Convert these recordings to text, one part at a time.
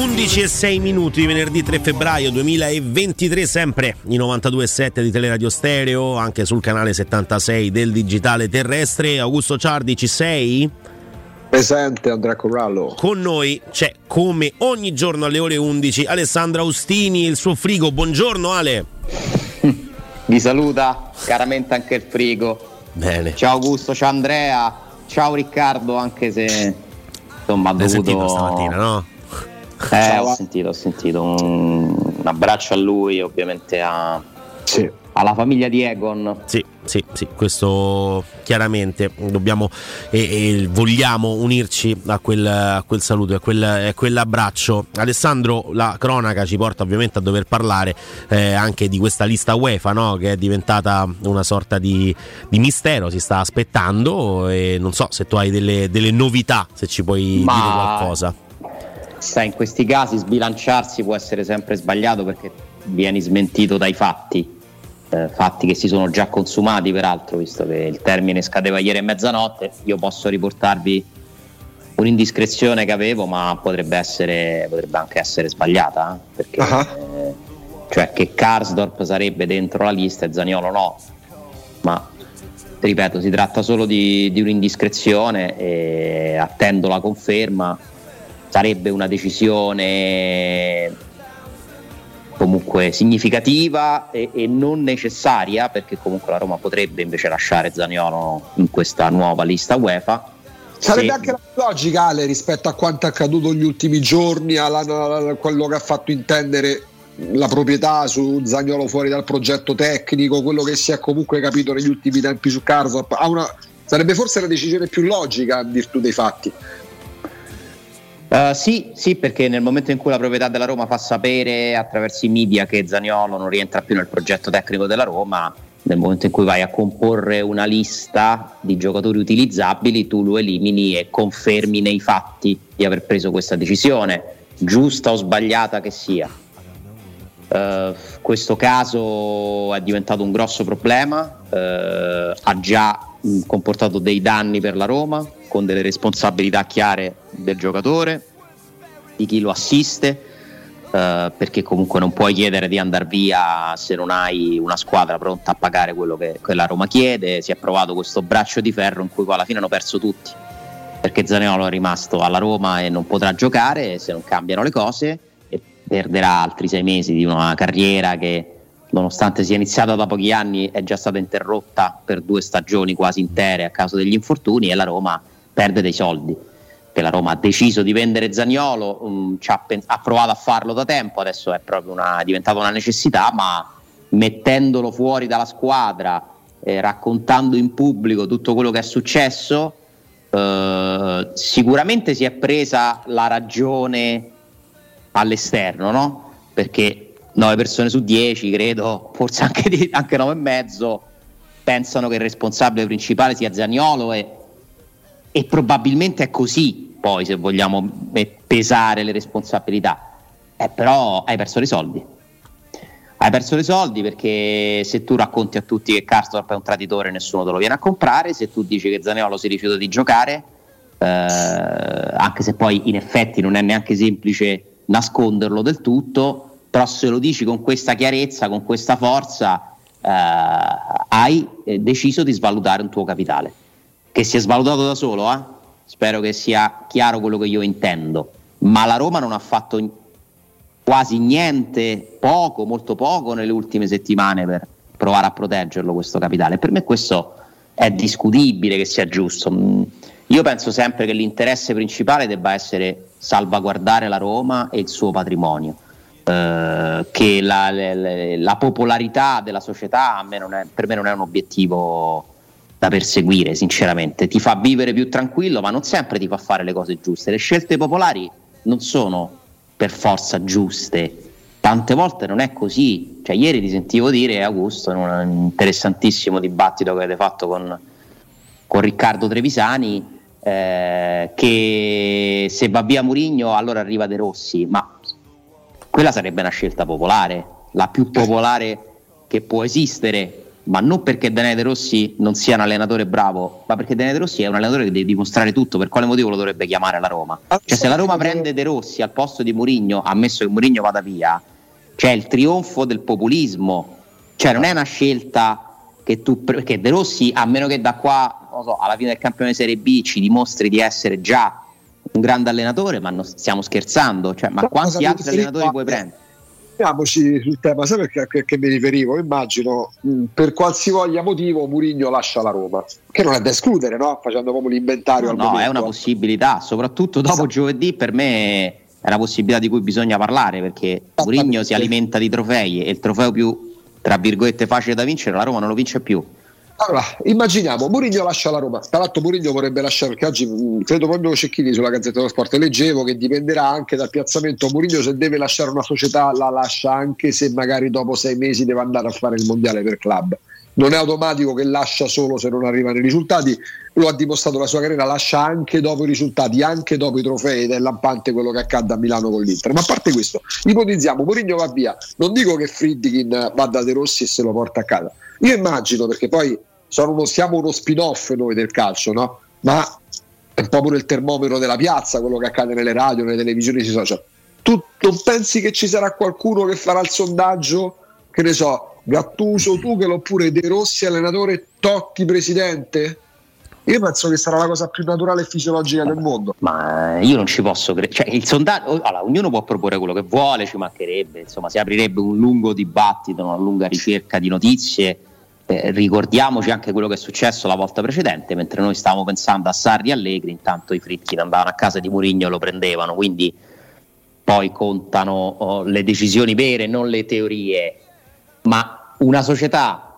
11 e 6 minuti, venerdì 3 febbraio 2023, sempre i 92.7 di Teleradio Stereo, anche sul canale 76 del Digitale Terrestre. Augusto Ciardi, ci sei? Presente Andrea Corallo. Con noi c'è come ogni giorno alle ore 11 Alessandra Austini, il suo frigo. Buongiorno Ale. Vi saluta caramente anche il frigo. Bene. Ciao Augusto, ciao Andrea, ciao Riccardo, anche se insomma ha dovuto... stamattina, no? Eh, ho sentito, ho sentito. Un, un abbraccio a lui, ovviamente a, sì. alla famiglia di Egon. Sì, sì, sì, questo chiaramente dobbiamo e, e vogliamo unirci a quel, a quel saluto, a, quel, a quell'abbraccio. Alessandro, la cronaca ci porta ovviamente a dover parlare eh, anche di questa lista UEFA no? che è diventata una sorta di, di, mistero, si sta aspettando e non so se tu hai delle, delle novità, se ci puoi Ma... dire qualcosa. Sai, in questi casi sbilanciarsi può essere sempre sbagliato perché vieni smentito dai fatti, eh, fatti che si sono già consumati peraltro, visto che il termine scadeva ieri a mezzanotte, io posso riportarvi un'indiscrezione che avevo, ma potrebbe, essere, potrebbe anche essere sbagliata, eh? perché uh-huh. eh, cioè che Karsdorp sarebbe dentro la lista e Zaniolo no, ma ripeto, si tratta solo di, di un'indiscrezione e attendo la conferma sarebbe una decisione comunque significativa e, e, non necessaria perché comunque la Roma potrebbe invece lasciare Zaniolo in questa nuova lista UEFA Sarebbe Se... anche la logica Ale rispetto a quanto è accaduto negli ultimi giorni, a quello che ha fatto intendere la proprietà su Zagnolo fuori dal progetto tecnico, quello che si è comunque capito negli ultimi tempi su Carzop, sarebbe forse la decisione più logica in virtù dei fatti. Uh, sì, sì, perché nel momento in cui la proprietà della Roma fa sapere attraverso i media che Zaniolo non rientra più nel progetto tecnico della Roma, nel momento in cui vai a comporre una lista di giocatori utilizzabili, tu lo elimini e confermi nei fatti di aver preso questa decisione, giusta o sbagliata che sia. Uh, questo caso è diventato un grosso problema, uh, ha già comportato dei danni per la Roma, con delle responsabilità chiare del giocatore, di chi lo assiste, Uh, perché comunque non puoi chiedere di andare via se non hai una squadra pronta a pagare quello che, che, la Roma chiede. Si è provato questo braccio di ferro in cui poi alla fine hanno perso tutti, perché Zaniolo è rimasto alla Roma e non potrà giocare se non cambiano le cose e perderà altri sei mesi di una carriera che nonostante sia iniziata da pochi anni è già stata interrotta per due stagioni quasi intere a causa degli infortuni e la Roma perde dei soldi. Che la Roma ha deciso di vendere Zagnolo, um, ha, pens- ha, provato a farlo da tempo, adesso è proprio una, diventata una necessità, ma mettendolo fuori dalla squadra, eh, raccontando in pubblico tutto quello che è successo, eh, sicuramente si è presa la ragione all'esterno, no? Perché 9 persone su 10, credo, forse anche, di, anche 9 e mezzo, pensano che il responsabile principale sia Zagnolo e e probabilmente è così poi se vogliamo pesare le responsabilità. Eh, però hai perso dei soldi. Hai perso dei soldi perché se tu racconti a tutti che Karsdorp è un traditore nessuno te lo viene a comprare. Se tu dici che Zaneolo si rifiuta di giocare eh, anche se poi in effetti non è neanche semplice nasconderlo del tutto però se lo dici con questa chiarezza con questa forza eh, hai eh, deciso di svalutare un tuo capitale che si è svalutato da solo, eh? spero che sia chiaro quello che io intendo, ma la Roma non ha fatto quasi niente, poco, molto poco nelle ultime settimane per provare a proteggerlo questo capitale. Per me questo è discutibile che sia giusto. Mm, io penso sempre che l'interesse principale debba essere salvaguardare la Roma e il suo patrimonio. Eh, che la, la, la, popolarità della società me è, per me non è un obiettivo da perseguire, sinceramente. Ti fa vivere più tranquillo, ma non sempre ti fa fare le cose giuste. Le scelte popolari non sono per forza giuste. Tante volte non è così. Cioè, ieri ti sentivo dire, Augusto, in un interessantissimo dibattito che avete fatto con, con Riccardo Trevisani, eh, che se va via Murigno allora arriva De Rossi, ma quella sarebbe una scelta popolare, la più popolare che può esistere ma non perché Daniele De Rossi non sia un allenatore bravo, ma perché Daniele De Rossi è un allenatore che deve dimostrare tutto, per quale motivo lo dovrebbe chiamare la Roma? Cioè se la Roma prende De Rossi al posto di Mourinho, ammesso che Mourinho vada via, c'è il trionfo del populismo, cioè non è una scelta che tu, perché De Rossi, a meno che da qua, non so, alla fine del campione Serie B ci dimostri di essere già un grande allenatore, ma non stiamo scherzando, cioè, ma quanti altri allenatori puoi prendere? Fermiamoci sul tema, sai perché, perché mi riferivo? Immagino mh, per qualsivoglia motivo Murigno lascia la Roma, che non è da escludere, no? Facendo proprio l'inventario. No, no è una possibilità, soprattutto dopo esatto. giovedì per me è una possibilità di cui bisogna parlare perché Murigno si alimenta di trofei e il trofeo più, tra virgolette, facile da vincere, la Roma non lo vince più. Allora, immaginiamo, Mourinho lascia la Roma. Tra l'altro Mourinho vorrebbe lasciare, perché oggi mh, credo proprio Cecchini sulla Gazzetta dello Sport, leggevo che dipenderà anche dal piazzamento. Mourinho se deve lasciare una società la lascia anche se magari dopo sei mesi deve andare a fare il mondiale per club. Non è automatico che lascia solo se non arrivano i risultati, lo ha dimostrato la sua carriera, lascia anche dopo i risultati, anche dopo i trofei ed è lampante quello che accade a Milano con l'Inter. Ma a parte questo, ipotizziamo, Mourinho va via, non dico che Friedkin va da De Rossi e se lo porta a casa. Io immagino, perché poi uno, siamo uno spin-off noi del calcio, no? Ma è un po' pure il termometro della piazza, quello che accade nelle radio, nelle televisioni, sui social. Tu non pensi che ci sarà qualcuno che farà il sondaggio, che ne so, Gattuso, tu che oppure De Rossi allenatore, Totti presidente? Io penso che sarà la cosa più naturale e fisiologica del mondo. Ma io non ci posso credere. Cioè, il sondaggio, allora, ognuno può proporre quello che vuole, ci mancherebbe. Insomma, si aprirebbe un lungo dibattito, una lunga ricerca di notizie eh, ricordiamoci anche quello che è successo la volta precedente, mentre noi stavamo pensando a Sarri e Allegri, intanto i Fritkin andavano a casa di Murigno e lo prendevano, quindi poi contano oh, le decisioni vere, non le teorie, ma una società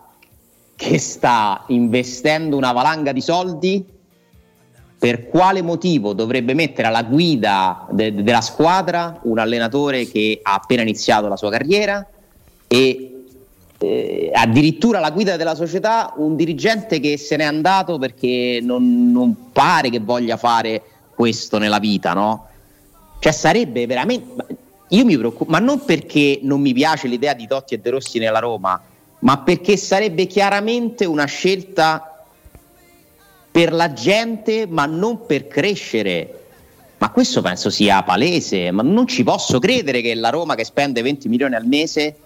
che sta investendo una valanga di soldi, per quale motivo dovrebbe mettere alla guida de- della squadra un allenatore che ha appena iniziato la sua carriera e eh, addirittura la guida della società un dirigente che se n'è andato perché non, non, pare che voglia fare questo nella vita, no? Cioè sarebbe veramente... Io mi preoccupo, ma non perché non mi piace l'idea di Totti e De Rossi nella Roma, ma perché sarebbe chiaramente una scelta per la gente, ma non per crescere. Ma questo penso sia palese, ma non ci posso credere che la Roma che spende 20 milioni al mese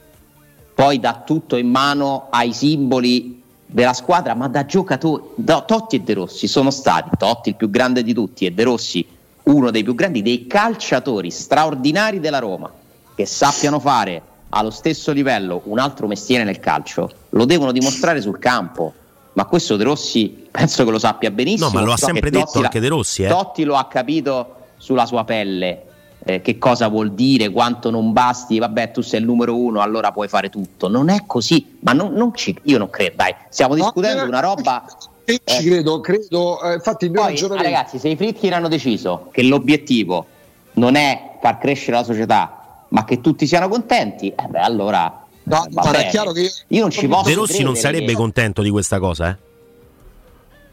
poi dà tutto in mano ai simboli della squadra, ma da giocatori. No, Totti e De Rossi sono stati, Totti il più grande di tutti e De Rossi uno dei più grandi, dei calciatori straordinari della Roma, che sappiano fare allo stesso livello un altro mestiere nel calcio, lo devono dimostrare sul campo. Ma questo De Rossi penso che lo sappia benissimo. No, ma lo ha sempre detto Totti anche De Rossi. Eh? Totti lo ha capito sulla sua pelle eh, che cosa vuol dire, quanto non basti, vabbè tu sei il numero uno, allora puoi fare tutto. Non è così, ma non, non ci, io non credo, dai, stiamo discutendo di una roba... Io ci eh. credo, credo, eh, infatti il mio Poi, ragionamento... ragazzi, se i Fritkin hanno deciso che l'obiettivo non è far crescere la società, ma che tutti siano contenti, eh beh, allora... No, è chiaro che io, io non ci posso De Rossi non sarebbe che... contento di questa cosa, eh?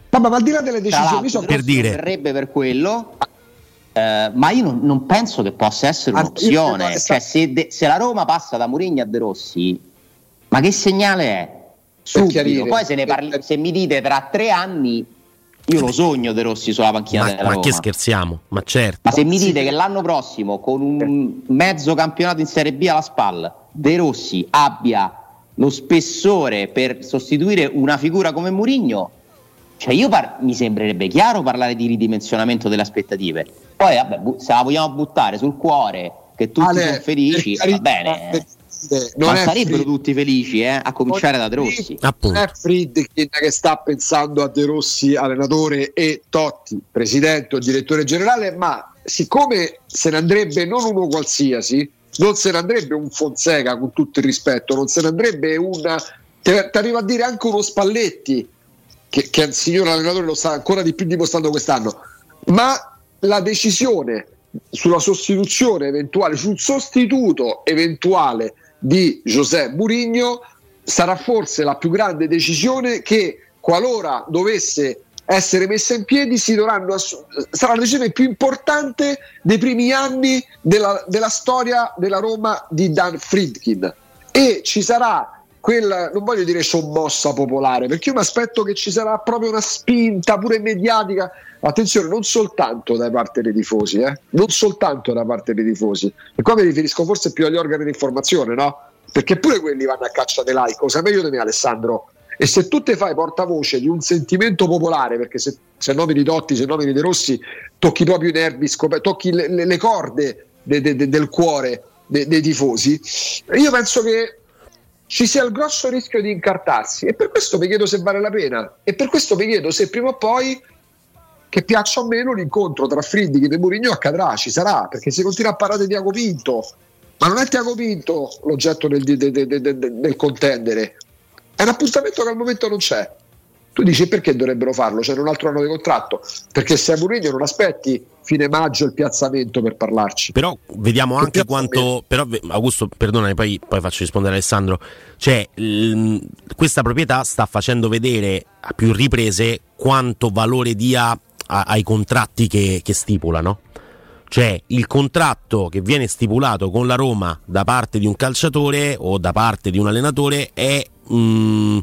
Vabbè, ma al di là delle decisioni, so per dire verrebbe per quello, eh, ma io non, non, penso che possa essere un'opzione. Cioè, se, de, se, la Roma passa da Mourinho a De Rossi, ma che segnale è? Subito. Poi se, ne parli, se mi dite tra tre anni, io lo sogno De Rossi sulla panchina ma, della Roma. Ma che scherziamo? Ma certo. Ma se mi dite che l'anno prossimo, con un mezzo campionato in Serie B alla spalla, De Rossi abbia lo spessore per sostituire una figura come Mourinho, cioè io par- mi sembrerebbe chiaro parlare di ridimensionamento delle aspettative. Poi vabbè, bu- se la vogliamo buttare sul cuore, che tutti Ale, sono felici, va bene. Non Ma sarebbero Fried. tutti felici, eh, a cominciare da De Rossi. Non è Friedkin che sta pensando a De Rossi allenatore e Totti presidente o direttore generale, ma siccome se ne andrebbe non uno qualsiasi, non se ne andrebbe un Fonseca con tutto il rispetto, non se ne andrebbe un ti arrivo a dire anche uno Spalletti che, che il signor allenatore lo sta ancora di più dimostrando quest'anno, ma la decisione sulla sostituzione eventuale, sul sostituto eventuale di José Mourinho sarà forse la più grande decisione che qualora dovesse essere messa in piedi assu- sarà la decisione più importante dei primi anni della, della storia della Roma di Dan Friedkin. E ci sarà quella, non voglio dire sommossa popolare, perché io mi aspetto che ci sarà proprio una spinta pure mediatica. Attenzione, non soltanto da parte dei tifosi, eh? non soltanto da parte dei tifosi. E qua mi riferisco forse più agli organi di informazione, no? Perché pure quelli vanno a caccia dei like, cosa meglio di me Alessandro. E se tu te fai portavoce di un sentimento popolare, perché se, se nomini Dotti, se nomini De Rossi, tocchi proprio i nervi, scop- tocchi le, le, le corde de, de, de, del cuore dei tifosi, io penso che ci sia il grosso rischio di incartarsi. E per questo mi chiedo se vale la pena. E per questo mi chiedo se prima o poi che piaccia o meno l'incontro tra Friedrich e Mourinho accadrà, ci sarà, perché se continua a parlare di Tiago Pinto, ma non è Tiago Pinto l'oggetto del, del, del, del, contendere, è un appuntamento che al momento non c'è. Tu dici perché dovrebbero farlo? C'è un altro anno di contratto? Perché se a Mourinho non aspetti fine maggio il piazzamento per parlarci. Però vediamo che anche quanto. Però, Augusto, perdonami, poi, poi faccio rispondere Alessandro. Cioè, l, questa proprietà sta facendo vedere a più riprese quanto valore dia a, ai contratti che, che stipula, no? Cioè il contratto che viene stipulato con la Roma da parte di un calciatore o da parte di un allenatore è Mm,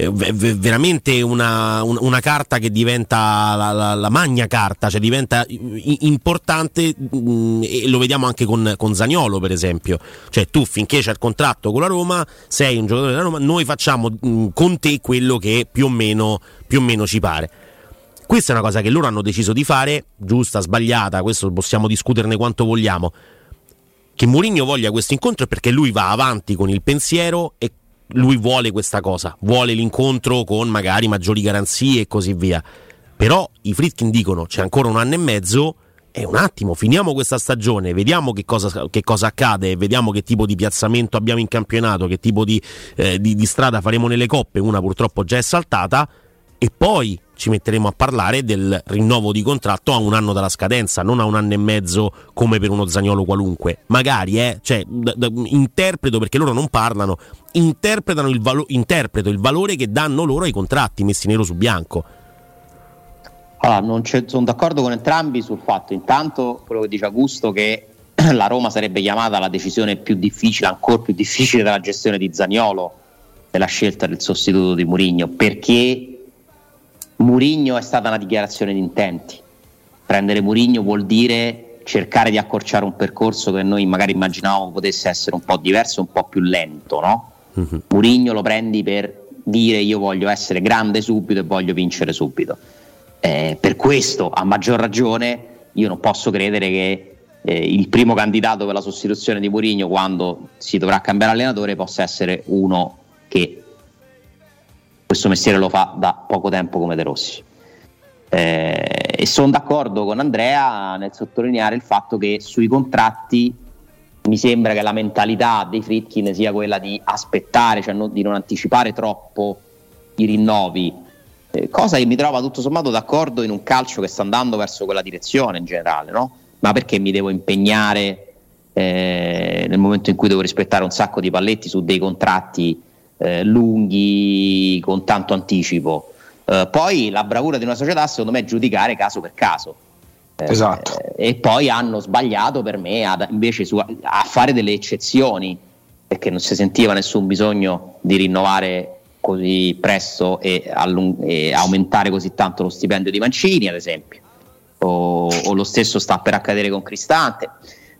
veramente una, una, carta che diventa la, la, la, magna carta, cioè diventa importante mm, e lo vediamo anche con, con Zagnolo per esempio, cioè tu finché c'è il contratto con la Roma sei un giocatore della Roma, noi facciamo mm, con te quello che più o meno, più o meno ci pare. Questa è una cosa che loro hanno deciso di fare, giusta, sbagliata, questo possiamo discuterne quanto vogliamo. Che Mourinho voglia questo incontro è perché lui va avanti con il pensiero e lui vuole questa cosa, vuole l'incontro con magari maggiori garanzie e così via. Però i Fritkin dicono c'è ancora un anno e mezzo e un attimo, finiamo questa stagione, vediamo che cosa, che cosa, accade, vediamo che tipo di piazzamento abbiamo in campionato, che tipo di, eh, di, di strada faremo nelle coppe, una purtroppo già è saltata, e poi ci metteremo a parlare del rinnovo di contratto a un anno dalla scadenza, non a un anno e mezzo come per uno zagnolo qualunque. Magari, eh, cioè, d- d- interpreto perché loro non parlano, interpretano il valo- interpreto il valore che danno loro ai contratti messi nero su bianco. Allora, sono d'accordo con entrambi sul fatto, intanto, quello che dice Augusto, che la Roma sarebbe chiamata la decisione più difficile, ancora più difficile della gestione di Zagnolo, della scelta del sostituto di Murigno, perché Murigno è stata una dichiarazione di intenti. Prendere Murigno vuol dire cercare di accorciare un percorso che noi magari immaginavamo potesse essere un po' diverso, un po' più lento, no? Uh-huh. Murigno lo prendi per dire io voglio essere grande subito e voglio vincere subito. Eh, per questo, a maggior ragione, io non posso credere che eh, il primo candidato per la sostituzione di Murigno quando si dovrà cambiare allenatore possa essere uno che questo mestiere lo fa da poco tempo come De Rossi. Eh, e sono d'accordo con Andrea nel sottolineare il fatto che sui contratti mi sembra che la mentalità dei Fritkin sia quella di aspettare, cioè non, di non anticipare troppo i rinnovi, eh, cosa che mi trova tutto sommato d'accordo in un calcio che sta andando verso quella direzione in generale, no? Ma perché mi devo impegnare eh, nel momento in cui devo rispettare un sacco di palletti su dei contratti eh, lunghi con tanto anticipo. Eh, poi la bravura di una società secondo me è giudicare caso per caso. Eh, esatto. e poi hanno sbagliato per me ad, invece su, a fare delle eccezioni perché non si sentiva nessun bisogno di rinnovare così presto e, allung- e aumentare così tanto lo stipendio di Mancini ad esempio o, o lo stesso sta per accadere con Cristante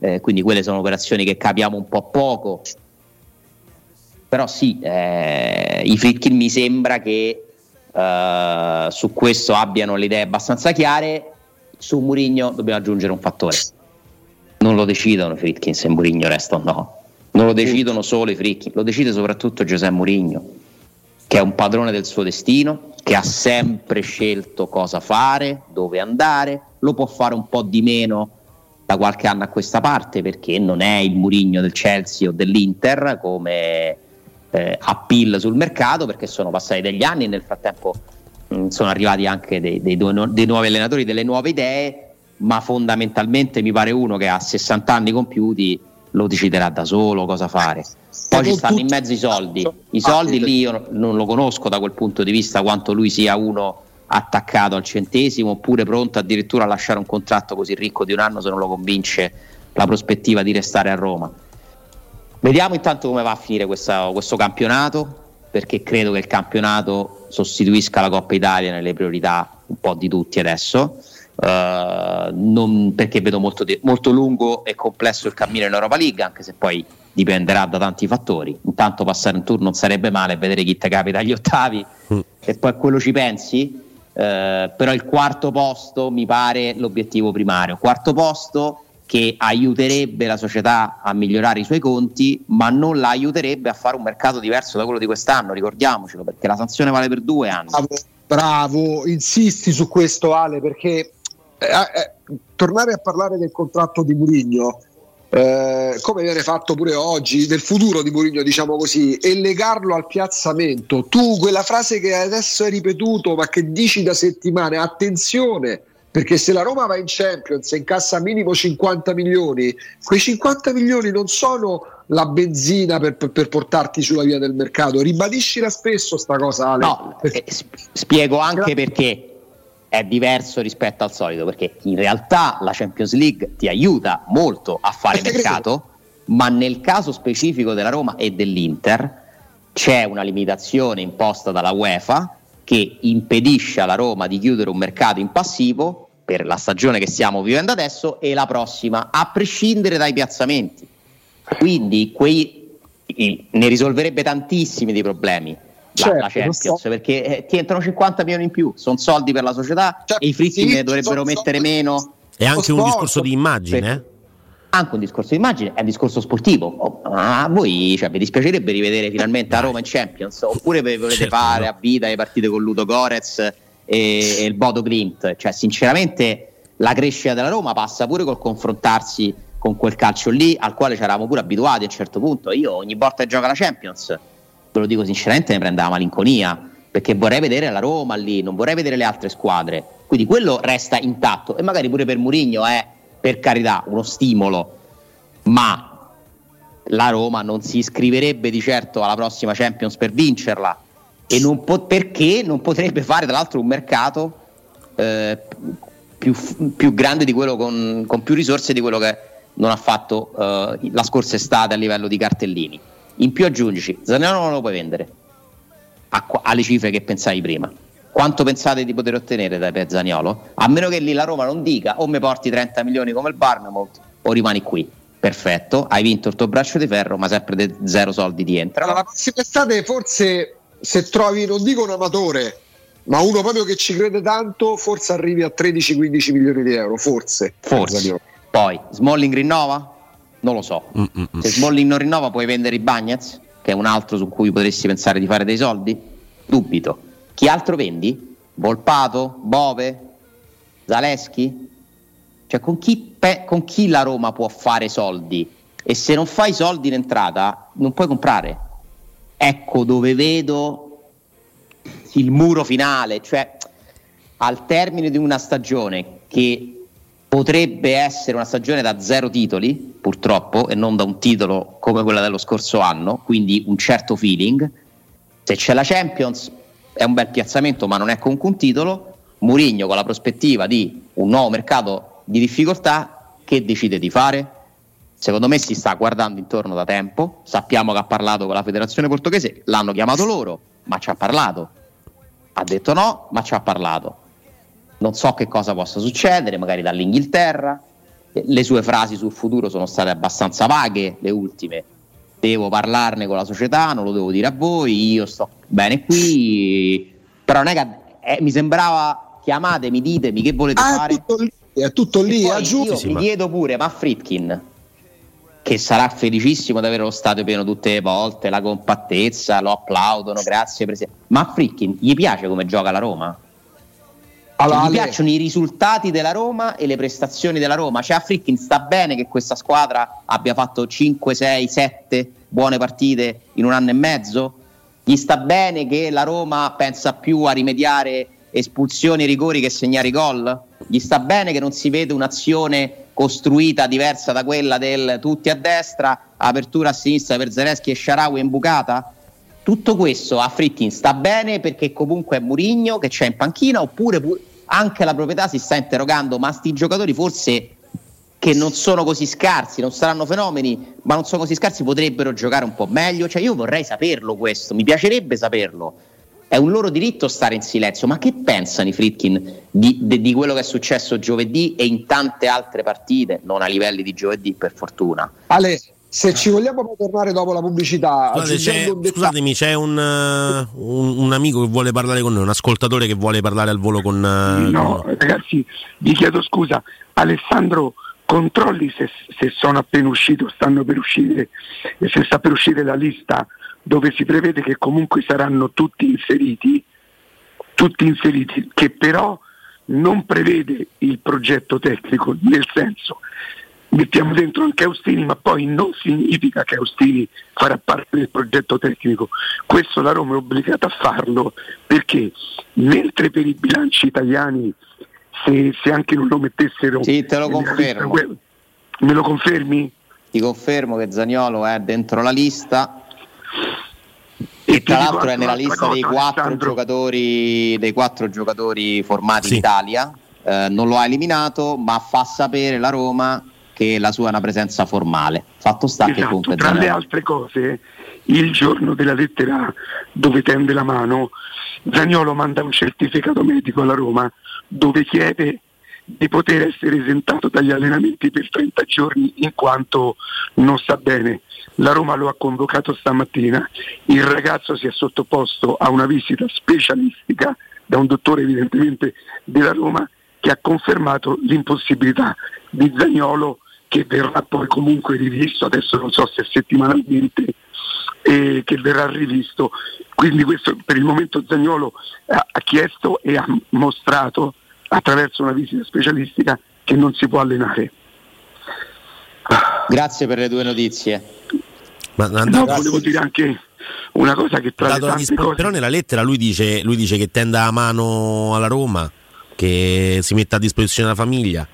eh, quindi quelle sono operazioni che capiamo un po' poco però sì, eh, i Fritkin mi sembra che eh, su questo abbiano le idee abbastanza chiare. Su Murigno dobbiamo aggiungere un fattore. Non lo decidono i Fritkin se Murigno resta o no. Non lo decidono solo i Fritkin, lo decide soprattutto Giuseppe Murigno, che è un padrone del suo destino, che ha sempre scelto cosa fare, dove andare, lo può fare un po' di meno da qualche anno a questa parte perché non è il Murigno del Chelsea o dell'Inter come eh, appeal sul mercato perché sono passati degli anni e nel frattempo mh, mm, sono arrivati anche dei, dei, dei, nuovi allenatori, delle nuove idee, ma fondamentalmente mi pare uno che ha 60 anni compiuti lo deciderà da solo cosa fare. Poi ci stanno in mezzo i soldi. I soldi lì io non lo conosco da quel punto di vista quanto lui sia uno attaccato al centesimo oppure pronto addirittura a lasciare un contratto così ricco di un anno se non lo convince la prospettiva di restare a Roma. Vediamo intanto come va a finire questa, questo campionato. perché credo che il campionato sostituisca la Coppa Italia nelle priorità un po' di tutti adesso. Uh, non, perché vedo molto, molto, lungo e complesso il cammino in Europa League, anche se poi dipenderà da tanti fattori. Intanto passare un turno non sarebbe male, vedere chi te capita agli ottavi mm. e poi a quello ci pensi. Uh, però il quarto posto mi pare l'obiettivo primario. Quarto posto che aiuterebbe la società a migliorare i suoi conti, ma non la aiuterebbe a fare un mercato diverso da quello di quest'anno, ricordiamocelo, perché la sanzione vale per due anni. Bravo, bravo. insisti su questo Ale, perché eh, eh, tornare a parlare del contratto di Murigno, eh, come viene fatto pure oggi, del futuro di Mourinho, diciamo così, e legarlo al piazzamento. Tu quella frase che adesso hai ripetuto, ma che dici da settimane, attenzione, perché se la Roma va in Champions e incassa minimo 50 milioni, quei 50 milioni non sono la benzina per, per, per portarti sulla via del mercato. Ribadiscila spesso sta cosa, Ale. No, eh, spiego anche perché è diverso rispetto al solito, perché in realtà la Champions League ti aiuta molto a fare eh, mercato, credo. ma nel caso specifico della Roma e dell'Inter c'è una limitazione imposta dalla UEFA che impedisce alla Roma di chiudere un mercato in passivo per la stagione che stiamo vivendo adesso e la prossima, a prescindere dai piazzamenti. Quindi quei, ne risolverebbe tantissimi dei problemi certo, la, Champions so. perché eh, ti entrano 50 milioni in più, sono soldi per la società certo, e i fritti sì, ne dovrebbero mettere so. meno. È anche un discorso di immagine. Per, eh? Anche un discorso di immagine, è un discorso sportivo. Oh, a voi cioè, vi dispiacerebbe rivedere finalmente a Roma in Champions? Oppure volete certo, fare a vita le partite con Ludo Gorez e, e il Bodo Glimt? Cioè, sinceramente, la crescita della Roma passa pure col confrontarsi con quel calcio lì al quale ci eravamo pure abituati a un certo punto. Io ogni volta che gioca la Champions, ve lo dico sinceramente, ne prende la malinconia perché vorrei vedere la Roma lì, non vorrei vedere le altre squadre. Quindi quello resta intatto e magari pure per Murigno è per carità uno stimolo, ma la Roma non si iscriverebbe di certo alla prossima Champions per vincerla. E non po- perché non potrebbe fare tra l'altro un mercato eh, più, più, grande di quello con, con, più risorse di quello che non ha fatto eh, la scorsa estate a livello di cartellini. In più aggiungici, Zaniolo non lo puoi vendere. A, alle cifre che pensavi prima quanto pensate di poter ottenere da per Zaniolo? A meno che lì la Roma non dica o mi porti 30 milioni come il Barnamouth o rimani qui. Perfetto, hai vinto il tuo braccio di ferro, ma sempre de- zero soldi ti entrano. Allora, la prossima estate forse se trovi, non dico un amatore, ma uno proprio che ci crede tanto, forse arrivi a 13-15 milioni di euro, forse. Forse. Poi, Smalling rinnova? Non lo so. Mm-mm. Se Smalling non rinnova puoi vendere i Bagnets, che è un altro su cui potresti pensare di fare dei soldi? Dubito chi altro vendi? Volpato? Bove? Zaleschi? Cioè con chi, pe- con chi la Roma può fare soldi? E se non fai soldi in entrata non puoi comprare. Ecco dove vedo il muro finale, cioè al termine di una stagione che potrebbe essere una stagione da zero titoli, purtroppo, e non da un titolo come quella dello scorso anno, quindi un certo feeling. Se c'è la Champions, è un bel piazzamento, ma non è comunque un titolo. Murigno con la prospettiva di un nuovo mercato di difficoltà, che decide di fare? Secondo me si sta guardando intorno da tempo. Sappiamo che ha parlato con la federazione portoghese, l'hanno chiamato loro, ma ci ha parlato. Ha detto no, ma ci ha parlato. Non so che cosa possa succedere, magari dall'Inghilterra. Le sue frasi sul futuro sono state abbastanza vaghe, le ultime devo parlarne con la società, non lo devo dire a voi, io sto bene qui, però non è che eh, mi sembrava chiamatemi, ditemi che volete ah, fare. È tutto lì, è tutto lì aggiungi. Io sì, mi ma... chiedo pure, ma Fritkin, che sarà felicissimo di avere lo stadio pieno tutte le volte, la compattezza, lo applaudono, grazie Presidente. Ma Fritkin gli piace come gioca la Roma? Allora, gli piacciono i risultati della Roma e le prestazioni della Roma. Cioè, a Frickin sta bene che questa squadra abbia fatto 5, 6, 7 buone partite in un anno e mezzo? Gli sta bene che la Roma pensa più a rimediare espulsioni e rigori che segnare i gol? Gli sta bene che non si vede un'azione costruita diversa da quella del tutti a destra, apertura a sinistra per Zelensky e Sharawi in bucata? Tutto questo a Fritkin sta bene perché comunque è Murigno che c'è in panchina oppure anche la proprietà si sta interrogando, ma sti giocatori forse che non sono così scarsi, non saranno fenomeni, ma non sono così scarsi, potrebbero giocare un po' meglio. Cioè, io vorrei saperlo questo, mi piacerebbe saperlo. È un loro diritto stare in silenzio, ma che pensano i Fritkin di, di, di quello che è successo giovedì e in tante altre partite, non a livelli di giovedì per fortuna? Ale, se ci vogliamo tornare dopo la pubblicità, Scusate, c'è, scusatemi, c'è un, uh, un, un, amico che vuole parlare con noi, un ascoltatore che vuole parlare al volo con. Uh, no, ragazzi, vi chiedo scusa. Alessandro, controlli se, se sono appena usciti o stanno per uscire, se sta per uscire la lista dove si prevede che comunque saranno tutti inseriti, tutti inseriti, che però non prevede il progetto tecnico, nel senso mettiamo dentro anche Austini, ma poi non significa che Austini farà parte del progetto tecnico. Questo la Roma è obbligata a farlo perché mentre per i bilanci italiani se, se anche non lo mettessero... Sì, te lo confermo. Lista, me lo confermi? Ti confermo che Zagnolo è dentro la lista. E, e tra l'altro è nella lista cosa, dei, quattro giocatori, dei quattro giocatori formati sì. in Italia. Eh, non lo ha eliminato, ma fa sapere la Roma che la sua è una presenza formale. Fatto sta esatto, che comunque tra le altre cose, il giorno della lettera dove tende la mano, Zagnolo manda un certificato medico alla Roma dove chiede di poter essere esentato dagli allenamenti per 30 giorni in quanto non sta bene. La Roma lo ha convocato stamattina, il ragazzo si è sottoposto a una visita specialistica da un dottore evidentemente della Roma che ha confermato l'impossibilità di Zagnolo che verrà poi comunque rivisto, adesso non so se settimanalmente, eh, che verrà rivisto. Quindi questo per il momento Zagnolo ha, ha chiesto e ha mostrato attraverso una visita specialistica che non si può allenare. Grazie per le due notizie. Ma, no, volevo dire anche una cosa che tra le tante disp- cose... Però nella lettera lui dice, lui dice che tenda la mano alla Roma, che si metta a disposizione la famiglia.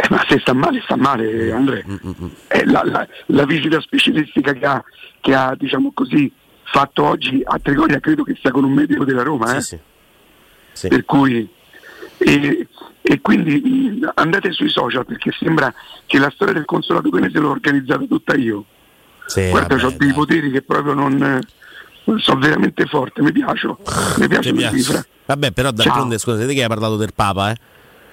Eh, ma se sta male, sta male, Andrea. Mm, mm, mm. Eh, la, la, la, visita specialistica che ha, che ha, diciamo così, fatto oggi a Trigoria credo che sia con un medico della Roma. Eh? Sì, sì. Per cui e, e, quindi andate sui social perché sembra che la storia del consolato canese l'ho organizzata tutta io. Sì, Guarda, ho dei poteri che proprio non, sono veramente forte, mi piacciono. Mi piace piace. Vabbè, però d'altronde, scusate che hai parlato del Papa, eh?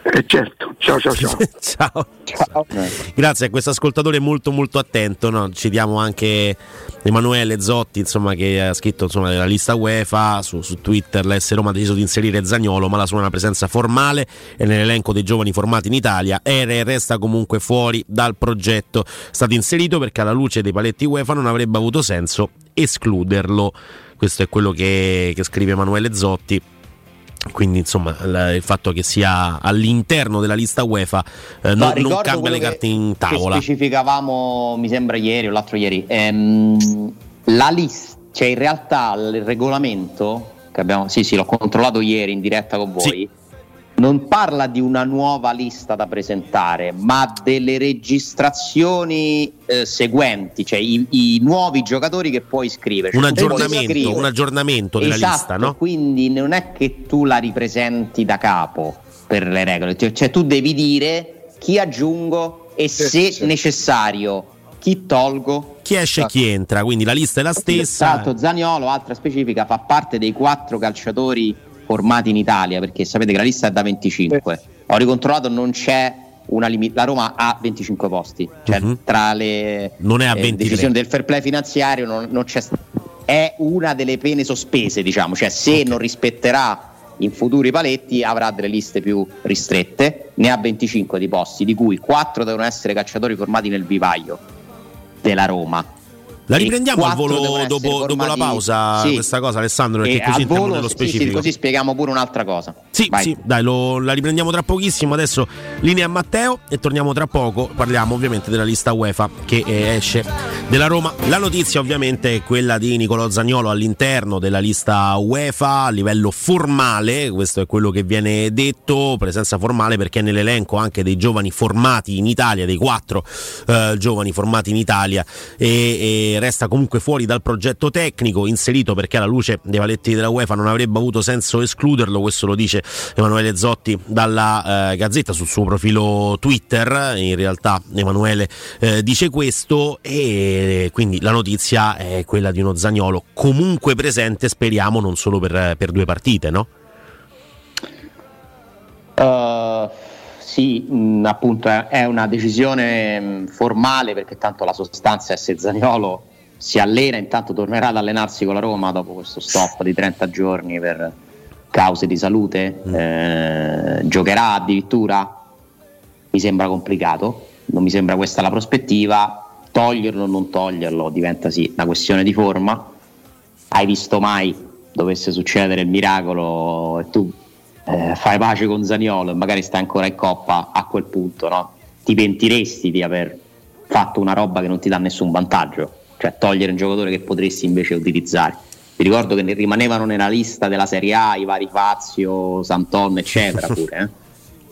Eh certo, ciao ciao ciao. ciao. ciao. Grazie a questo ascoltatore molto molto attento, no? citiamo anche Emanuele Zotti insomma, che ha scritto insomma, la lista UEFA su, su Twitter, l'S Roma ha deciso di inserire Zagnolo ma la sua è una presenza formale e nell'elenco dei giovani formati in Italia era e resta comunque fuori dal progetto. È stato inserito perché alla luce dei paletti UEFA non avrebbe avuto senso escluderlo. Questo è quello che, che scrive Emanuele Zotti quindi insomma il fatto che sia all'interno della lista UEFA eh, non, non, cambia le carte in tavola. specificavamo, mi sembra ieri o l'altro ieri, ehm, la lista, cioè in realtà il regolamento che abbiamo, sì sì l'ho controllato ieri in diretta con voi. Sì non parla di una nuova lista da presentare, ma delle registrazioni eh, seguenti, cioè i, i, nuovi giocatori che puoi iscrivere. Cioè, un, aggiornamento, un, aggiornamento, della esatto, lista, no? Quindi non è che tu la ripresenti da capo per le regole, cioè, cioè tu devi dire chi aggiungo e se sì. necessario chi tolgo. Chi esce e chi entra, quindi la lista è la stessa. Esatto, Zaniolo, altra specifica, fa parte dei quattro calciatori formati in Italia, perché sapete che la lista è da 25. Ho ricontrollato, non c'è una limite. La Roma ha 25 posti, cioè uh-huh. tra le eh, decisioni del fair play finanziario non, non c'è. È una delle pene sospese, diciamo, cioè se okay. non rispetterà in futuri paletti avrà delle liste più ristrette, ne ha 25 di posti, di cui 4 devono essere calciatori formati nel vivaio della Roma la riprendiamo al volo dopo, dopo, la pausa sì. questa cosa Alessandro perché e così volo, nello specifico. Sì, sì, così spieghiamo pure un'altra cosa. Sì, Vai. sì, dai, lo, la riprendiamo tra pochissimo. Adesso linea a Matteo e torniamo tra poco. Parliamo ovviamente della lista UEFA che esce della Roma. La notizia ovviamente è quella di Nicolò Zagnolo all'interno della lista UEFA a livello formale, questo è quello che viene detto, presenza formale perché è nell'elenco anche dei giovani formati in Italia, dei quattro eh, giovani formati in Italia. E, e, resta comunque fuori dal progetto tecnico, inserito perché alla luce dei paletti della UEFA non avrebbe avuto senso escluderlo, questo lo dice Emanuele Zotti dalla eh, Gazzetta sul suo profilo Twitter, in realtà Emanuele eh, dice questo e quindi la notizia è quella di uno Zagnolo comunque presente, speriamo non solo per, per due partite, no? Uh, sì, mh, mm, appunto è una decisione mh, mm, formale perché tanto la sostanza è se Zagnolo si allena, intanto tornerà ad allenarsi con la Roma dopo questo stop di 30 giorni per cause di salute, mm. eh, giocherà addirittura, mi sembra complicato, non mi sembra questa la prospettiva, toglierlo o non toglierlo diventa sì una questione di forma. Hai visto mai dovesse succedere il miracolo e tu eh, fai pace con Zaniolo e magari stai ancora in coppa a quel punto, no? Ti pentiresti di aver fatto una roba che non ti dà nessun vantaggio, cioè togliere un giocatore che potresti invece utilizzare. Vi ricordo che ne rimanevano nella lista della Serie A i vari Fazio, Santon, eccetera pure, eh?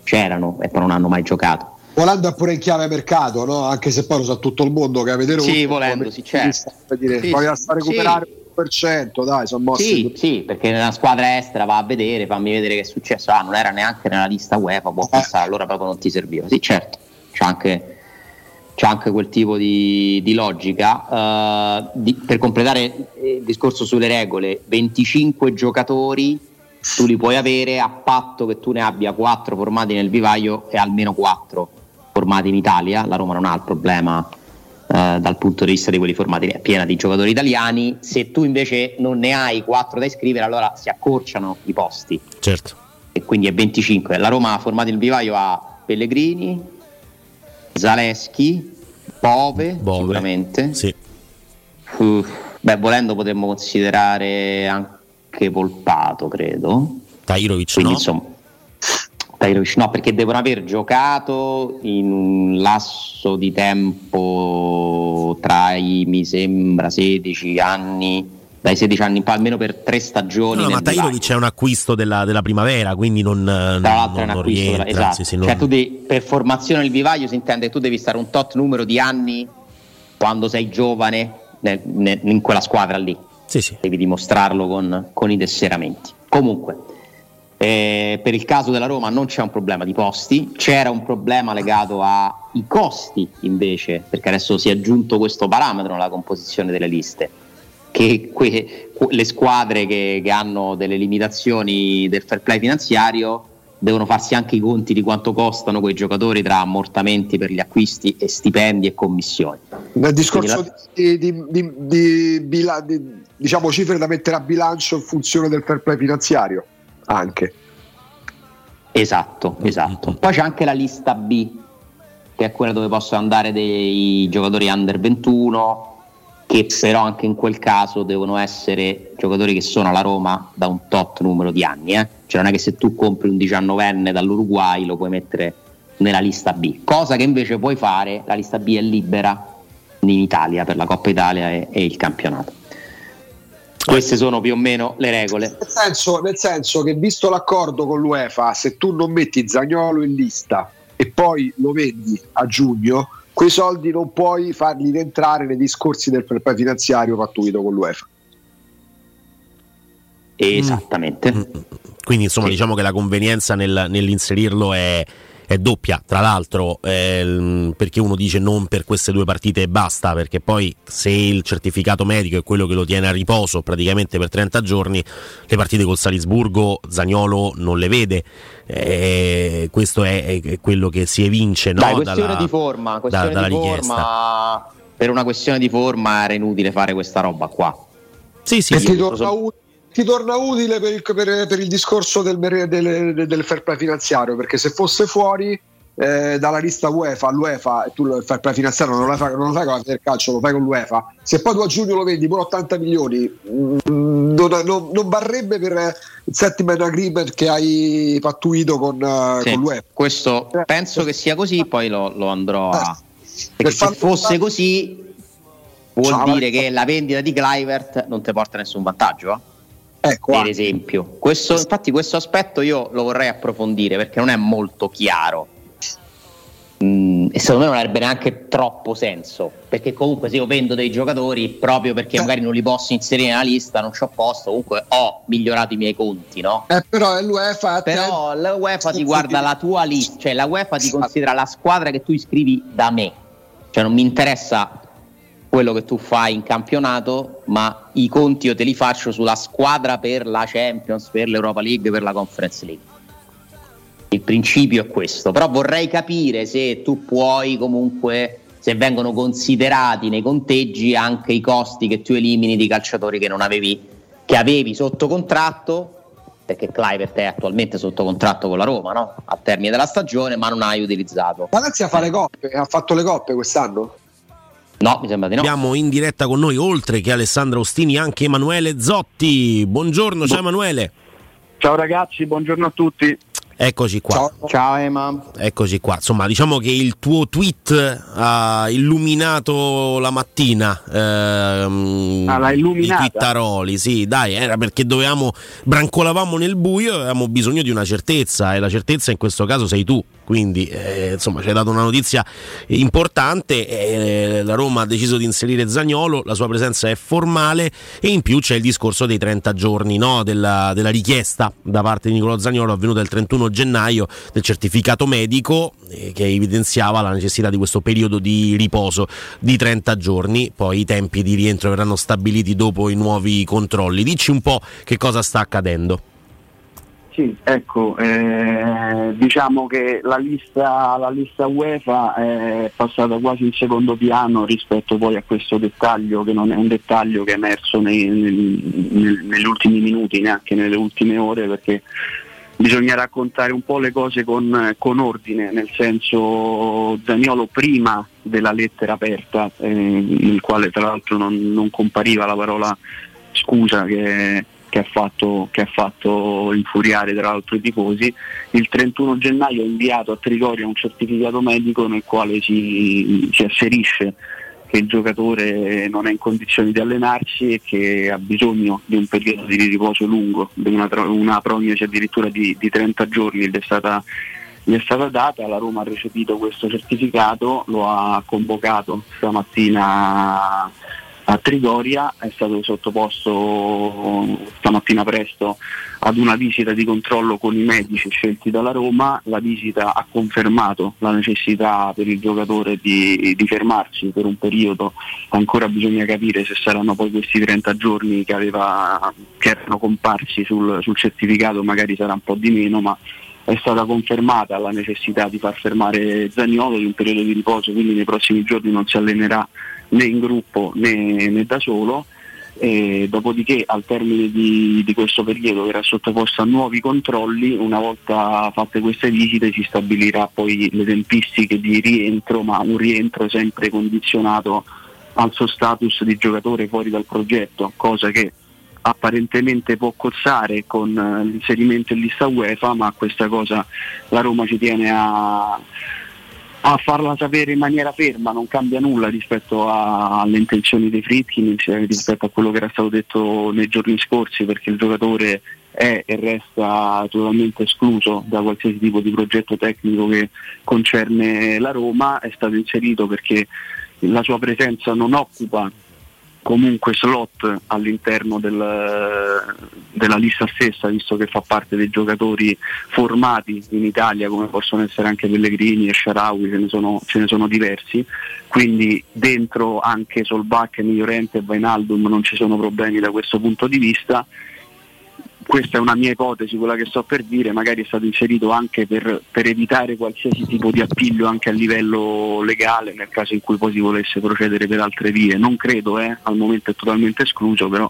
c'erano e poi non hanno mai giocato volendo è pure in chiave mercato, no? anche se poi lo sa tutto il mondo che avete Sì, volendo, sì, certo. Dire, sì, a recuperare sì. l'1%, dai, sono mossi. Sì, sì, perché nella squadra estera va a vedere, fammi vedere che è successo. Ah, non era neanche nella lista UEFA, può eh. pensare, allora proprio non ti serviva. Sì, certo, c'è anche, c'è anche quel tipo di, di logica. Uh, di, per completare il discorso sulle regole, 25 giocatori tu li puoi avere a patto che tu ne abbia 4 formati nel vivaio e almeno 4 formati in Italia, la Roma non ha il problema eh, dal punto di vista di quelli formati, è piena di giocatori italiani, se tu invece non ne hai 4 da iscrivere allora si accorciano i posti. Certo. E quindi è 25. La Roma ha formato il vivaio a Pellegrini, Zaleschi, Bove, Bove. sicuramente. Sì. Uh, beh, volendo potremmo considerare anche Volpato, credo. Tairovic Quindi, no? Insomma, Tairovic no, perché devono aver giocato in un lasso di tempo tra i, mi sembra, 16 anni, dai 16 anni in poi, almeno per tre stagioni. No, ma Tairovic è un acquisto della, della, primavera, quindi non, Tra l'altro non, è un acquisto, rientra, della, esatto. Sì, non... cioè, devi, per formazione del vivaio si intende che tu devi stare un tot numero di anni quando sei giovane nel, nel, in quella squadra lì. Sì, sì. Devi dimostrarlo con, con i tesseramenti. Comunque, eh, per il caso della Roma non c'è un problema di posti, c'era un problema legato ai costi invece, perché adesso si è aggiunto questo parametro nella composizione delle liste, che que- le squadre che, che hanno delle limitazioni del fair play finanziario devono farsi anche i conti di quanto costano quei giocatori tra ammortamenti per gli acquisti e stipendi e commissioni. Nel discorso la... di, di, di, di, diciamo cifre da mettere a bilancio in funzione del fair play finanziario anche. Esatto, esatto. Poi c'è anche la lista B, che è quella dove possono andare dei giocatori under 21, che però anche in quel caso devono essere giocatori che sono alla Roma da un tot numero di anni. Eh? Cioè non è che se tu compri un 19enne dall'Uruguay lo puoi mettere nella lista B, cosa che invece puoi fare, la lista B è libera in Italia per la Coppa Italia e, e il campionato. Queste sono più o meno le regole. Nel senso, nel senso, che visto l'accordo con l'UEFA, se tu non metti Zagnolo in lista e poi lo vendi a giugno, quei soldi non puoi farli rientrare nei discorsi del finanziario pattuito con l'UEFA. Esattamente. Mm. Quindi insomma sì. diciamo che la convenienza nel, nell'inserirlo è, è doppia, tra l'altro eh, perché uno dice non per queste due partite e basta, perché poi se il certificato medico è quello che lo tiene a riposo praticamente per 30 giorni, le partite col Salisburgo Zagnolo non le vede. Eh, questo è, è, quello che si evince no? Dai, questione dalla, di forma, questione da, di forma, per una questione di forma era inutile fare questa roba qua. Sì, sì, sì. Torna, ti torna utile per il, per, per il discorso del, del, del, fair play finanziario perché se fosse fuori eh, dalla lista UEFA all'UEFA tu il fair play finanziario non lo fai, non lo fai con il calcio lo fai con l'UEFA. Se poi tu a giugno lo vendi pure 80 milioni mh, mm, non, non, non, barrebbe per il settlement agreement che hai pattuito con, sì, con l'UEFA. questo penso che sia così poi lo, lo andrò a eh, perché se fosse così vuol Ciao, dire che la vendita di Clivert non ti porta nessun vantaggio? Eh? Ecco, per esempio, questo, infatti questo aspetto io lo vorrei approfondire perché non è molto chiaro. Mm, e secondo me non avrebbe neanche troppo senso perché comunque se io vendo dei giocatori proprio perché magari non li posso inserire nella lista non ci ho posto comunque ho migliorato i miei conti no? Eh, però l'UEFA però te... l'UEFA ti guarda la tua lista cioè la UEFA ti considera la squadra che tu iscrivi da me. Cioè non mi interessa quello che tu fai in campionato ma i conti io te li faccio sulla squadra per la Champions per l'Europa League per la Conference League il principio è questo, però vorrei capire se tu puoi comunque, se vengono considerati nei conteggi anche i costi che tu elimini di calciatori che non avevi, che avevi sotto contratto, perché Clivert è attualmente sotto contratto con la Roma, no? A termine della stagione, ma non hai utilizzato. Valencia fa le coppe, ha fatto le coppe quest'anno? No, mi sembra di no. Abbiamo in diretta con noi, oltre che Alessandro Ostini, anche Emanuele Zotti. Buongiorno, ciao Emanuele. Ciao ragazzi, buongiorno a tutti. Eccoci qua. Ciao, Ciao Emma. Eccoci qua. Insomma, diciamo che il tuo tweet ha illuminato la mattina. Ehm, ah, l'ha illuminata. I twittaroli, sì, dai, era perché dovevamo brancolavamo nel buio e avevamo bisogno di una certezza e la certezza in questo caso sei tu quindi eh, insomma ci hai dato una notizia importante, eh, la Roma ha deciso di inserire Zagnolo, la sua presenza è formale e in più c'è il discorso dei 30 giorni no, della, della, richiesta da parte di Nicolo Zagnolo avvenuta il 31 gennaio del certificato medico eh, che evidenziava la necessità di questo periodo di riposo di 30 giorni, poi i tempi di rientro verranno stabiliti dopo i nuovi controlli. Dici un po' che cosa sta accadendo. Sì, ecco, eh, diciamo che la lista, la lista, UEFA è passata quasi in secondo piano rispetto poi a questo dettaglio, che non è un dettaglio che è emerso nei, nei, negli ultimi minuti, neanche nelle ultime ore, perché bisogna raccontare un po' le cose con, con ordine, nel senso Zaniolo prima della lettera aperta, eh, nel quale tra l'altro non, non compariva la parola scusa che che ha, fatto, che ha fatto infuriare tra l'altro i tifosi. Il 31 gennaio ha inviato a Trigoria un certificato medico nel quale si, si asserisce che il giocatore non è in condizioni di allenarsi e che ha bisogno di un periodo di riposo lungo, di una, una prognosi addirittura di, di 30 giorni gli è, stata, gli è stata data, la Roma ha recepito questo certificato, lo ha convocato stamattina a Trigoria, è stato sottoposto stamattina presto ad una visita di controllo con i medici scelti dalla Roma, la visita ha confermato la necessità per il giocatore di, di fermarsi per un periodo, ancora bisogna capire se saranno poi questi 30 giorni che, aveva, che erano comparsi sul, sul certificato, magari sarà un po' di meno, ma è stata confermata la necessità di far fermare Zagnolo di un periodo di riposo, quindi nei prossimi giorni non si allenerà né in gruppo né, né da solo. E dopodiché al termine di, di, questo periodo verrà sottoposto a nuovi controlli, una volta fatte queste visite si stabilirà poi le tempistiche di rientro, ma un rientro sempre condizionato al suo status di giocatore fuori dal progetto, cosa che apparentemente può cozzare con l'inserimento in lista UEFA, ma questa cosa la Roma ci tiene a, a farla sapere in maniera ferma, non cambia nulla rispetto a, alle intenzioni dei Fritkin, rispetto a quello che era stato detto nei giorni scorsi, perché il giocatore è e resta totalmente escluso da qualsiasi tipo di progetto tecnico che concerne la Roma, è stato inserito perché la sua presenza non occupa comunque slot all'interno del, della lista stessa, visto che fa parte dei giocatori formati in Italia, come possono essere anche Pellegrini e Sharawi, ce ne sono, ce ne sono diversi, quindi dentro anche Solbach, Migliorente e Vainaldum non ci sono problemi da questo punto di vista questa è una mia ipotesi, quella che sto per dire, magari è stato inserito anche per, per, evitare qualsiasi tipo di appiglio anche a livello legale nel caso in cui poi si volesse procedere per altre vie. Non credo, eh, al momento è totalmente escluso, però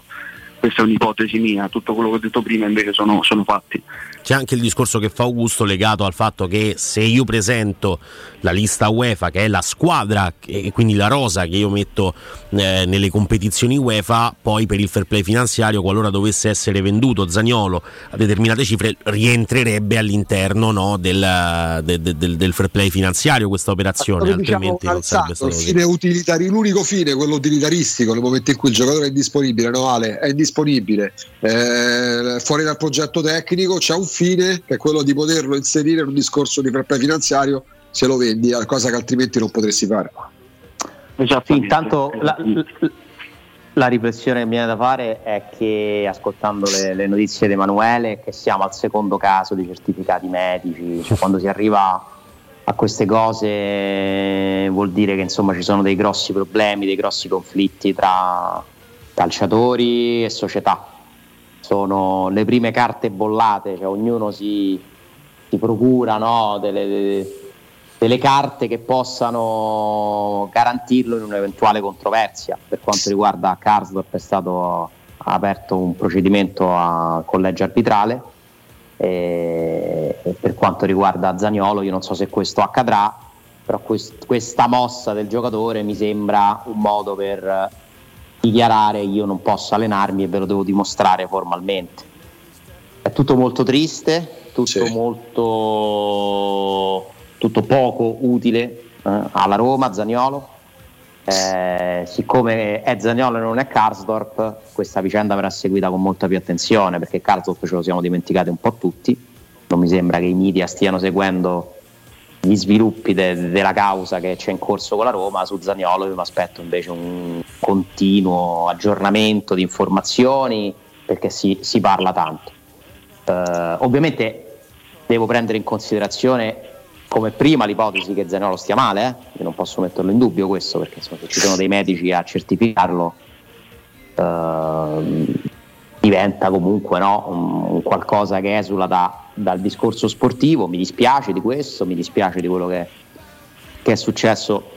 questa è un'ipotesi mia, tutto quello che ho detto prima invece sono, sono fatti. C'è anche il discorso che fa Augusto legato al fatto che se io presento la lista UEFA, che è la squadra e quindi la rosa che io metto eh, nelle competizioni UEFA, poi per il fair play finanziario, qualora dovesse essere venduto Zagnolo a determinate cifre, rientrerebbe all'interno no, del, de, de, del, del, fair play finanziario questa operazione, diciamo altrimenti non sarebbe stato fine utilitari, l'unico fine, quello utilitaristico, nel momento in cui il giocatore è indisponibile, no Ale? È indisponibile, eh, fuori dal progetto tecnico, c'è un fine che è quello di poterlo inserire in un discorso di fair play finanziario se lo vendi, cosa che altrimenti non potresti fare. Esatto, intanto la, la, riflessione che mi viene da fare è che ascoltando le, le, notizie di Emanuele che siamo al secondo caso di certificati medici, cioè quando si arriva a queste cose vuol dire che insomma ci sono dei grossi problemi, dei grossi conflitti tra calciatori e società. Sono le prime carte bollate, cioè ognuno si, si procura no, delle, delle carte che possano garantirlo in un'eventuale controversia. Per quanto riguarda Karsdorp è stato aperto un procedimento a collegio arbitrale e, e per quanto riguarda Zaniolo io non so se questo accadrà, però quest, questa mossa del giocatore mi sembra un modo per dichiarare io non posso allenarmi e ve lo devo dimostrare formalmente. È tutto molto triste, tutto sì. molto tutto poco utile eh, alla Roma, Zagnolo. Eh, siccome è Zagnolo e non è Karsdorp, questa vicenda verrà seguita con molta più attenzione perché Karsdorp ce lo siamo dimenticati un po' tutti. Non mi sembra che i media stiano seguendo gli sviluppi de- della causa che c'è in corso con la Roma. Su Zagnolo io mi aspetto invece un continuo aggiornamento di informazioni perché si, si parla tanto. Eh, ovviamente devo prendere in considerazione come prima l'ipotesi che Zaniolo stia male, eh? io non posso metterlo in dubbio questo perché insomma, se ci sono dei medici a certificarlo eh, diventa comunque no, un, qualcosa che esula da, dal discorso sportivo, mi dispiace di questo, mi dispiace di quello che, che è successo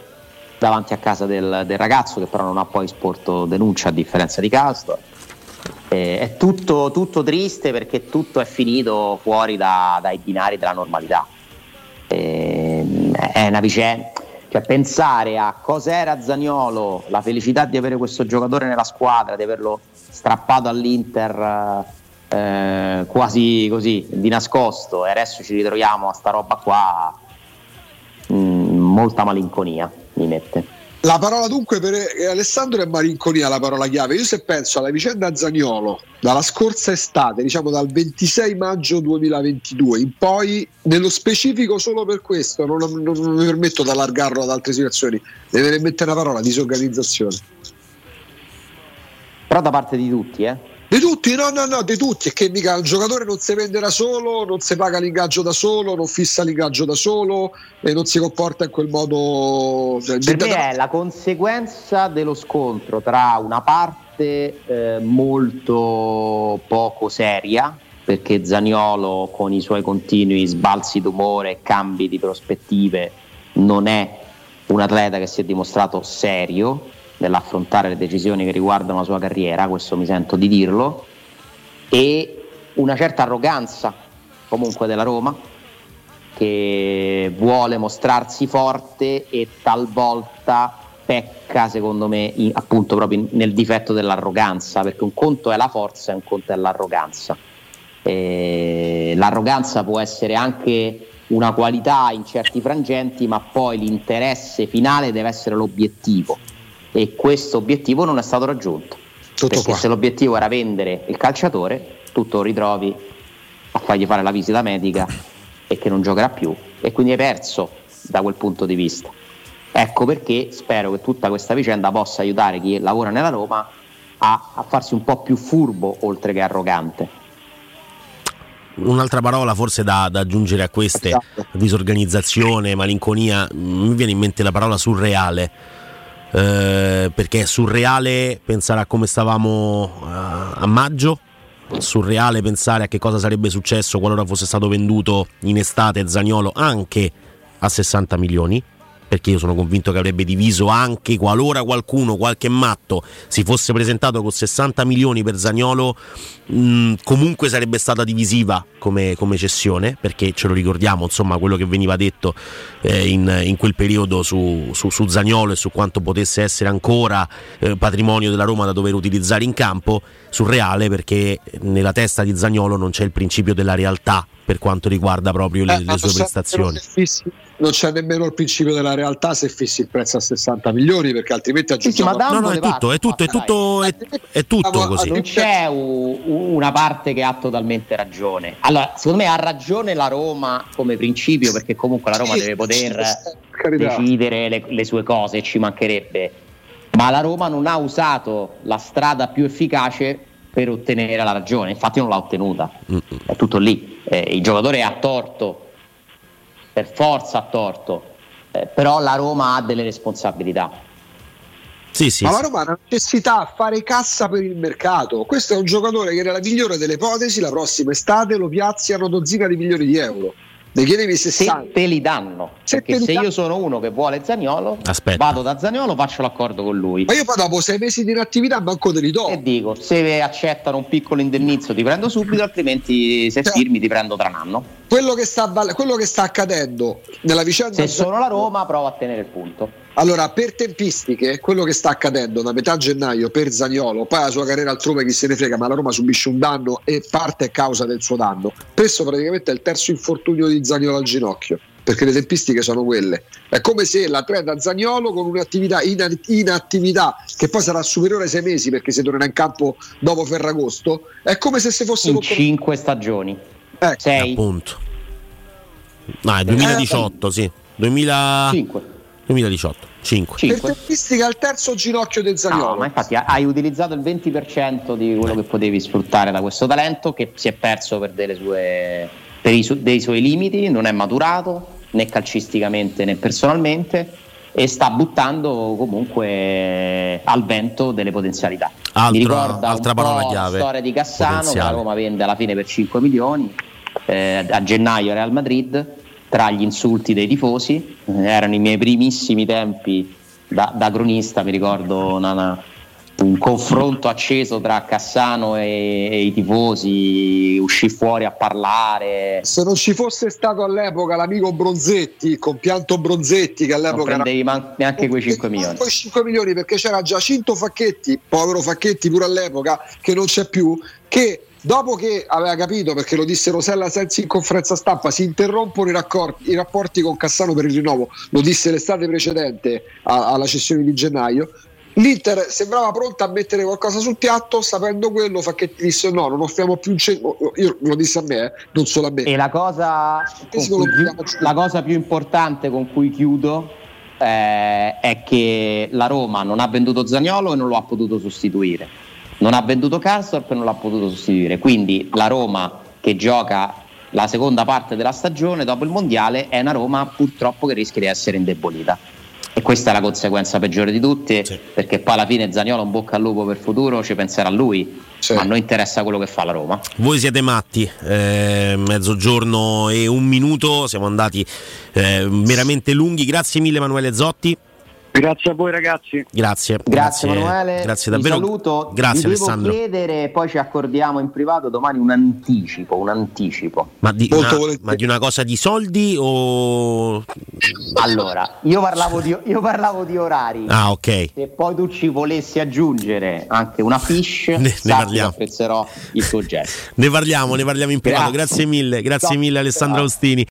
davanti a casa del, del, ragazzo che però non ha poi sporto denuncia a differenza di Castor. Eh, è tutto, tutto, triste perché tutto è finito fuori da, dai binari della normalità eh, è una vicenda. Cioè, pensare a cos'era Zagnolo, la felicità di avere questo giocatore nella squadra, di averlo strappato all'Inter eh, quasi così di nascosto e adesso ci ritroviamo a sta roba qua, mh, mm, molta malinconia mi mette. La parola dunque per Alessandro è malinconia la parola chiave. Io se penso alla vicenda Zagnolo dalla scorsa estate, diciamo dal 26 maggio 2022 in poi, nello specifico solo per questo, non, non, non mi permetto di allargarlo ad altre situazioni, deve mettere una parola, disorganizzazione. Però da parte di tutti, eh? Di tutti, no, no, no, di tutti. È che mica un giocatore non si vende da solo, non si paga l'ingaggio da solo, non fissa l'ingaggio da solo e non si comporta in quel modo. Cioè, per me è la conseguenza dello scontro tra una parte eh, molto poco seria, perché Zaniolo con i suoi continui sbalzi d'umore e cambi di prospettive non è un atleta che si è dimostrato serio nell'affrontare le decisioni che riguardano la sua carriera, questo mi sento di dirlo, e una certa arroganza comunque della Roma che vuole mostrarsi forte e talvolta pecca secondo me in, appunto proprio nel difetto dell'arroganza perché un conto è la forza e un conto è l'arroganza. E l'arroganza può essere anche una qualità in certi frangenti ma poi l'interesse finale deve essere l'obiettivo e questo obiettivo non è stato raggiunto. Tutto perché qua. se l'obiettivo era vendere il calciatore, tu lo ritrovi a fargli fare la visita medica e che non giocherà più e quindi hai perso da quel punto di vista. Ecco perché spero che tutta questa vicenda possa aiutare chi lavora nella Roma a, a farsi un po' più furbo oltre che arrogante. Un'altra parola forse da, da aggiungere a queste, esatto. disorganizzazione, malinconia, mi viene in mente la parola surreale eh, perché è surreale pensare a come stavamo uh, a maggio, surreale pensare a che cosa sarebbe successo qualora fosse stato venduto in estate Zagnolo anche a 60 milioni, perché io sono convinto che avrebbe diviso anche qualora qualcuno, qualche matto, si fosse presentato con 60 milioni per Zagnolo, mh, comunque sarebbe stata divisiva come, come, cessione, perché ce lo ricordiamo, insomma, quello che veniva detto eh, in, in, quel periodo su, su, su, Zagnolo e su quanto potesse essere ancora eh, patrimonio della Roma da dover utilizzare in campo, surreale perché nella testa di Zagnolo non c'è il principio della realtà per quanto riguarda proprio le, eh, le sue prestazioni. Non c'è nemmeno il principio della realtà se fissi il prezzo a 60 milioni, perché altrimenti aggiungiamo. Sì, sì, no, no, è tutto, è tutto, è tutto, è, è tutto così. Non c'è una parte che ha totalmente ragione. Allora, secondo me ha ragione la Roma come principio, perché comunque la Roma sì, deve poter decidere le, le sue cose, ci mancherebbe. Ma la Roma non ha usato la strada più efficace per ottenere la ragione, infatti non l'ha ottenuta, è tutto lì eh, il giocatore ha torto, per forza ha torto, eh, però la Roma ha delle responsabilità. Sì, sì, Ma la Roma ha necessità a fare cassa per il mercato. Questo è un giocatore che nella migliore delle ipotesi la prossima estate lo piazzi a una dozzina di milioni di euro. Ne chiedevi 60 se te li danno. Se perché se danno. io sono uno che vuole Zagnolo Aspetta. vado da Zagnolo faccio l'accordo con lui. Ma io poi dopo sei mesi di inattività manco te li do. E dico se accettano un piccolo indennizzo ti prendo subito altrimenti se cioè, firmi ti prendo tra un anno. quello che sta, quello che sta accadendo nella vicenda se sono la Roma provo a tenere il punto allora, per tempistiche, quello che sta accadendo da metà gennaio per Zagnolo, poi la sua carriera altrove chi se ne frega, ma la Roma subisce un danno e parte è causa del suo danno. Questo praticamente è il terzo infortunio di Zagnolo al ginocchio, perché le tempistiche sono quelle. È come se l'atleta Zagnolo con un'attività in inattività che poi sarà superiore ai sei mesi perché si tornerà in campo dopo Ferragosto, è come se si fosse... In cinque stagioni. Ecco. Sei. Appunto. No, è 2018, eh, sì. 2005. 2018. 5. 5. Per tempistica al terzo ginocchio del Zagnolo. No, ma infatti hai utilizzato il 20% di quello che potevi sfruttare da questo talento che si è perso per, sue, per i, dei suoi limiti, non è maturato né calcisticamente né personalmente e sta buttando comunque al vento delle potenzialità. Mi ricorda altra parola chiave. La storia di Cassano che la Roma vende alla fine per 5 milioni eh, a gennaio Real Madrid tra gli insulti dei tifosi, eh, erano i miei primissimi tempi da, da cronista, mi ricordo una, un confronto acceso tra Cassano e, e, i tifosi, uscì fuori a parlare. Se non ci fosse stato all'epoca l'amico Bronzetti, il compianto Bronzetti che all'epoca... Non prendevi man- neanche quei 5 milioni. Quei 5 milioni perché c'era Giacinto Facchetti, povero Facchetti pure all'epoca, che non c'è più, che Dopo che aveva capito, perché lo disse Rosella Sensi in conferenza stampa, si interrompono i, raccordi, i rapporti con Cassano per il rinnovo, lo disse l'estate precedente alla cessione di gennaio, L'Inter sembrava pronta a mettere qualcosa sul piatto, sapendo quello fa che ti disse no, non offriamo più un centro. Io lo disse a me, eh, non solo a me. E la cosa, più, la cosa più importante con cui chiudo eh, è che la Roma non ha venduto Zagnolo e non lo ha potuto sostituire non ha venduto Karsdorp e non l'ha potuto sostituire. Quindi la Roma che gioca la seconda parte della stagione dopo il mondiale è una Roma purtroppo che rischia di essere indebolita. E questa è la conseguenza peggiore di tutte, sì. perché poi alla fine Zaniolo un bocca al lupo per il futuro, ci penserà lui. Sì. Ma a noi interessa quello che fa la Roma. Voi siete matti, eh, mezzogiorno e un minuto, siamo andati eh, veramente lunghi. Grazie mille Emanuele Zotti. Grazie a voi ragazzi. Grazie. Grazie, grazie Emanuele. Grazie davvero. Vi saluto. Grazie Vi Alessandro. Devo chiedere, poi ci accordiamo in privato domani un anticipo, un anticipo. Ma di, una, ma di una cosa di soldi o Allora, io parlavo di, io parlavo di orari. Ah, ok. Se poi tu ci volessi aggiungere anche una fish, ne, ne parliamo. apprezzerò il tuo gesto. Ne parliamo, ne parliamo in privato. Grazie, grazie mille, grazie Ciao. mille Alessandro Austini.